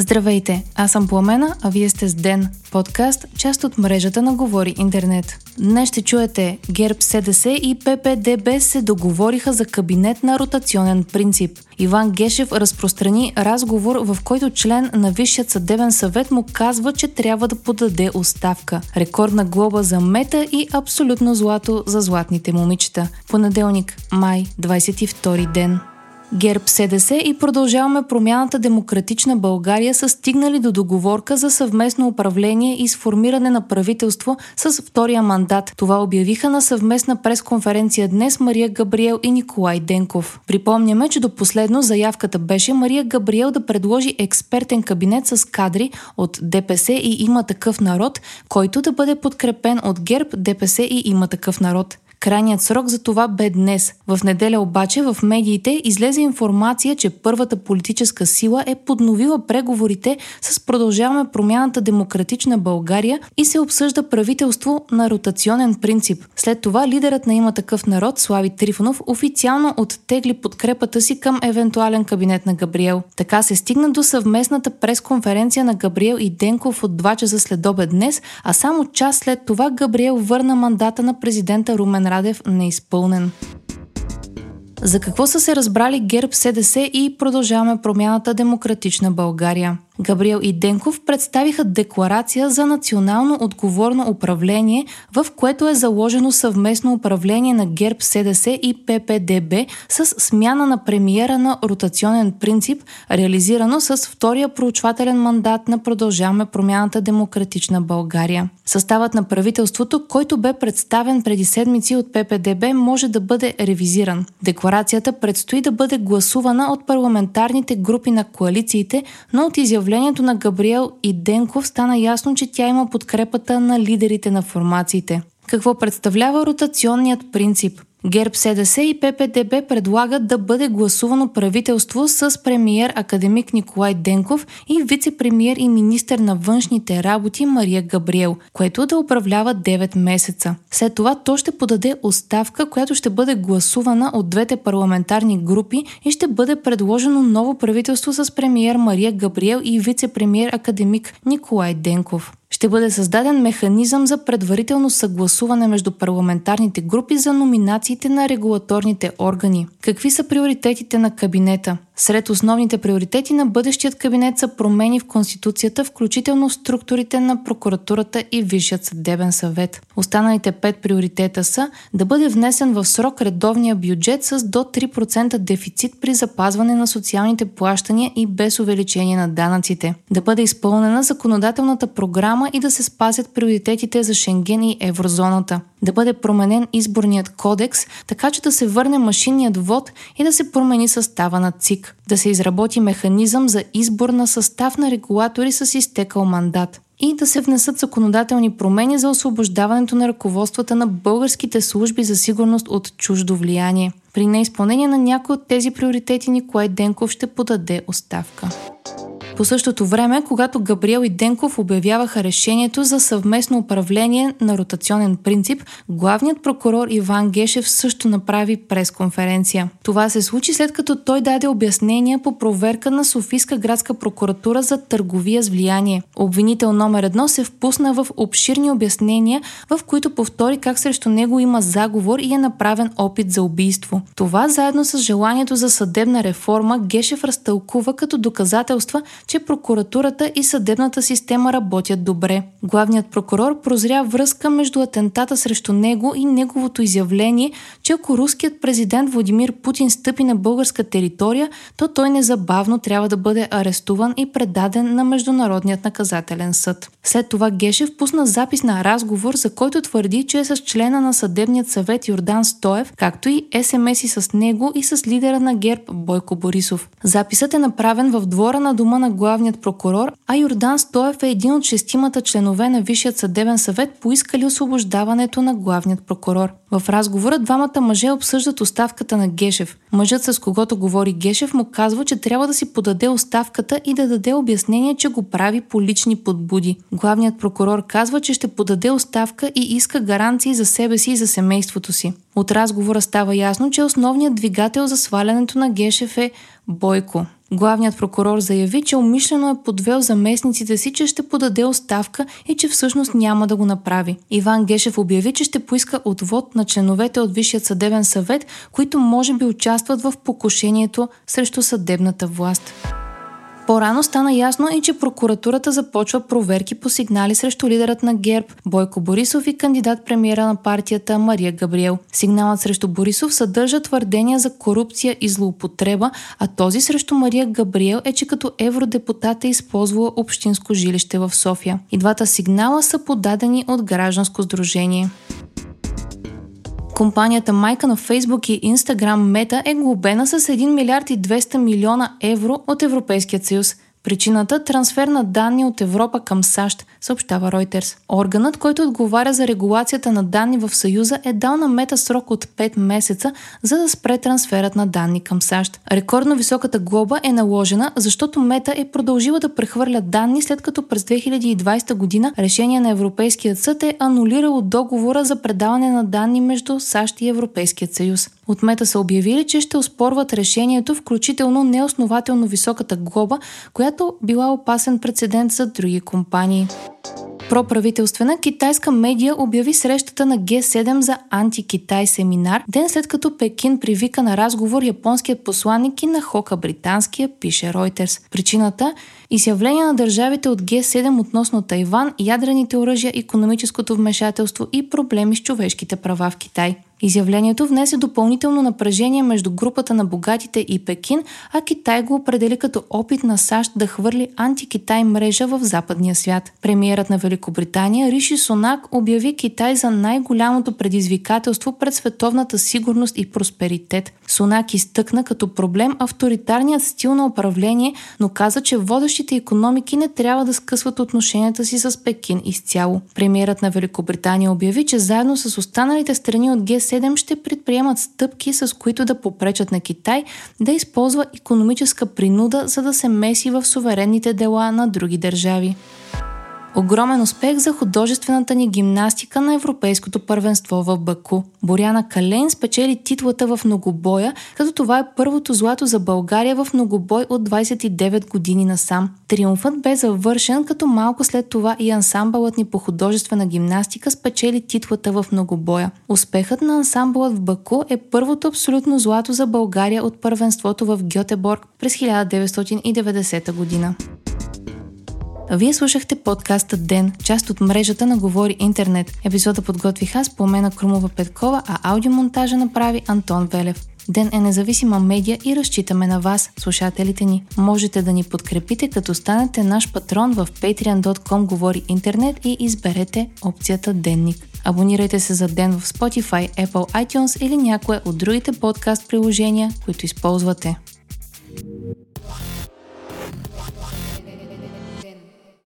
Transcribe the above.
Здравейте, аз съм Пламена, а вие сте с Ден, подкаст, част от мрежата на Говори Интернет. Днес ще чуете ГЕРБ СДС и ППДБ се договориха за кабинет на ротационен принцип. Иван Гешев разпространи разговор, в който член на Висшият съдебен съвет му казва, че трябва да подаде оставка. Рекордна глоба за мета и абсолютно злато за златните момичета. Понеделник, май, 22 ден. ГЕРБ СДС и продължаваме промяната Демократична България са стигнали до договорка за съвместно управление и сформиране на правителство с втория мандат. Това обявиха на съвместна пресконференция днес Мария Габриел и Николай Денков. Припомняме, че до последно заявката беше Мария Габриел да предложи експертен кабинет с кадри от ДПС и има такъв народ, който да бъде подкрепен от ГЕРБ, ДПС и има такъв народ. Крайният срок за това бе днес. В неделя обаче в медиите излезе информация, че първата политическа сила е подновила преговорите с продължаваме промяната Демократична България и се обсъжда правителство на ротационен принцип. След това лидерът на има такъв народ, Слави Трифонов, официално оттегли подкрепата си към евентуален кабинет на Габриел. Така се стигна до съвместната пресконференция на Габриел и Денков от 2 часа след обед днес, а само час след това Габриел върна мандата на президента Румен Радев неизпълнен. За какво са се разбрали ГЕРБ, СДС и продължаваме промяната Демократична България? Габриел и Денков представиха декларация за национално отговорно управление, в което е заложено съвместно управление на ГЕРБ, СДС и ППДБ с смяна на премиера на ротационен принцип, реализирано с втория проучвателен мандат на Продължаваме промяната Демократична България. Съставът на правителството, който бе представен преди седмици от ППДБ, може да бъде ревизиран. Декларацията предстои да бъде гласувана от парламентарните групи на коалициите, но от изявлението изявлението на Габриел и Денков стана ясно, че тя има подкрепата на лидерите на формациите. Какво представлява ротационният принцип? ГЕРБ СДС и ППДБ предлагат да бъде гласувано правителство с премиер академик Николай Денков и вице-премиер и министър на външните работи Мария Габриел, което да управлява 9 месеца. След това то ще подаде оставка, която ще бъде гласувана от двете парламентарни групи и ще бъде предложено ново правителство с премиер Мария Габриел и вице-премиер академик Николай Денков ще бъде създаден механизъм за предварително съгласуване между парламентарните групи за номинациите на регулаторните органи. Какви са приоритетите на кабинета? Сред основните приоритети на бъдещият кабинет са промени в Конституцията, включително структурите на прокуратурата и Висшият съдебен съвет. Останалите пет приоритета са да бъде внесен в срок редовния бюджет с до 3% дефицит при запазване на социалните плащания и без увеличение на данъците, да бъде изпълнена законодателната програма и да се спазят приоритетите за Шенген и еврозоната, да бъде променен изборният кодекс, така че да се върне машинният вод и да се промени състава на ЦИК, да се изработи механизъм за избор на състав на регулатори с изтекал мандат и да се внесат законодателни промени за освобождаването на ръководствата на българските служби за сигурност от чуждо влияние. При неизпълнение на някои от тези приоритети Николай Денков ще подаде оставка. По същото време, когато Габриел и Денков обявяваха решението за съвместно управление на ротационен принцип, главният прокурор Иван Гешев също направи пресконференция. Това се случи след като той даде обяснения по проверка на Софийска градска прокуратура за търговия с влияние. Обвинител номер едно се впусна в обширни обяснения, в които повтори как срещу него има заговор и е направен опит за убийство. Това заедно с желанието за съдебна реформа Гешев разтълкува като доказателства, че прокуратурата и съдебната система работят добре. Главният прокурор прозря връзка между атентата срещу него и неговото изявление, че ако руският президент Владимир Путин стъпи на българска територия, то той незабавно трябва да бъде арестуван и предаден на Международният наказателен съд. След това Гешев пусна запис на разговор, за който твърди, че е с члена на съдебният съвет Йордан Стоев, както и СМС-и с него и с лидера на ГЕРБ Бойко Борисов. Записът е направен в двора на дома на главният прокурор, а Йордан Стоев е един от шестимата членове на Висшият съдебен съвет, поискали освобождаването на главният прокурор. В разговора двамата мъже обсъждат оставката на Гешев. Мъжът с когото говори Гешев му казва, че трябва да си подаде оставката и да даде обяснение, че го прави по лични подбуди. Главният прокурор казва, че ще подаде оставка и иска гаранции за себе си и за семейството си. От разговора става ясно, че основният двигател за свалянето на Гешев е Бойко. Главният прокурор заяви, че умишлено е подвел заместниците си, че ще подаде оставка и че всъщност няма да го направи. Иван Гешев обяви, че ще поиска отвод на членовете от Висшият съдебен съвет, които може би участват в покушението срещу съдебната власт. По-рано стана ясно и че прокуратурата започва проверки по сигнали срещу лидерът на ГЕРБ Бойко Борисов и кандидат премиера на партията Мария Габриел. Сигналът срещу Борисов съдържа твърдения за корупция и злоупотреба, а този срещу Мария Габриел е, че като евродепутат е използвала общинско жилище в София. И двата сигнала са подадени от гражданско сдружение. Компанията майка на Фейсбук и Инстаграм Мета е глобена с 1 милиард и 200 милиона евро от Европейския съюз – Причината – трансфер на данни от Европа към САЩ, съобщава Reuters. Органът, който отговаря за регулацията на данни в Съюза, е дал на Мета срок от 5 месеца, за да спре трансферът на данни към САЩ. Рекордно високата глоба е наложена, защото Мета е продължила да прехвърля данни, след като през 2020 година решение на Европейският съд е анулирало договора за предаване на данни между САЩ и Европейският съюз. От Мета са обявили, че ще оспорват решението, включително неоснователно високата глоба, която била опасен прецедент за други компании. Проправителствена китайска медия обяви срещата на Г7 за антикитай семинар, ден след като Пекин привика на разговор японският посланник и на Хока британския, пише Reuters. Причината – изявление на държавите от Г7 относно Тайван, ядрените оръжия, економическото вмешателство и проблеми с човешките права в Китай. Изявлението внесе допълнително напрежение между групата на богатите и Пекин, а Китай го определи като опит на САЩ да хвърли антикитай мрежа в западния свят. Премиерът на Великобритания Риши Сонак обяви Китай за най-голямото предизвикателство пред световната сигурност и просперитет. Сонак изтъкна като проблем авторитарният стил на управление, но каза, че водещите економики не трябва да скъсват отношенията си с Пекин изцяло. Премиерът на Великобритания обяви, че заедно с останалите страни от Г7 г7 ще предприемат стъпки, с които да попречат на Китай да използва економическа принуда, за да се меси в суверенните дела на други държави. Огромен успех за художествената ни гимнастика на Европейското първенство в Баку. Боряна Кален спечели титлата в многобоя, като това е първото злато за България в многобой от 29 години насам. Триумфът бе завършен, като малко след това и ансамбълът ни по художествена гимнастика спечели титлата в многобоя. Успехът на ансамбълът в Баку е първото абсолютно злато за България от първенството в Гьотеборг през 1990 година. Вие слушахте подкаста Ден, част от мрежата на Говори Интернет. Епизода подготвих аз по мена Крумова Петкова, а аудиомонтажа направи Антон Велев. Ден е независима медия и разчитаме на вас, слушателите ни. Можете да ни подкрепите, като станете наш патрон в patreon.com Говори Интернет и изберете опцията Денник. Абонирайте се за ден в Spotify, Apple iTunes или някое от другите подкаст приложения, които използвате.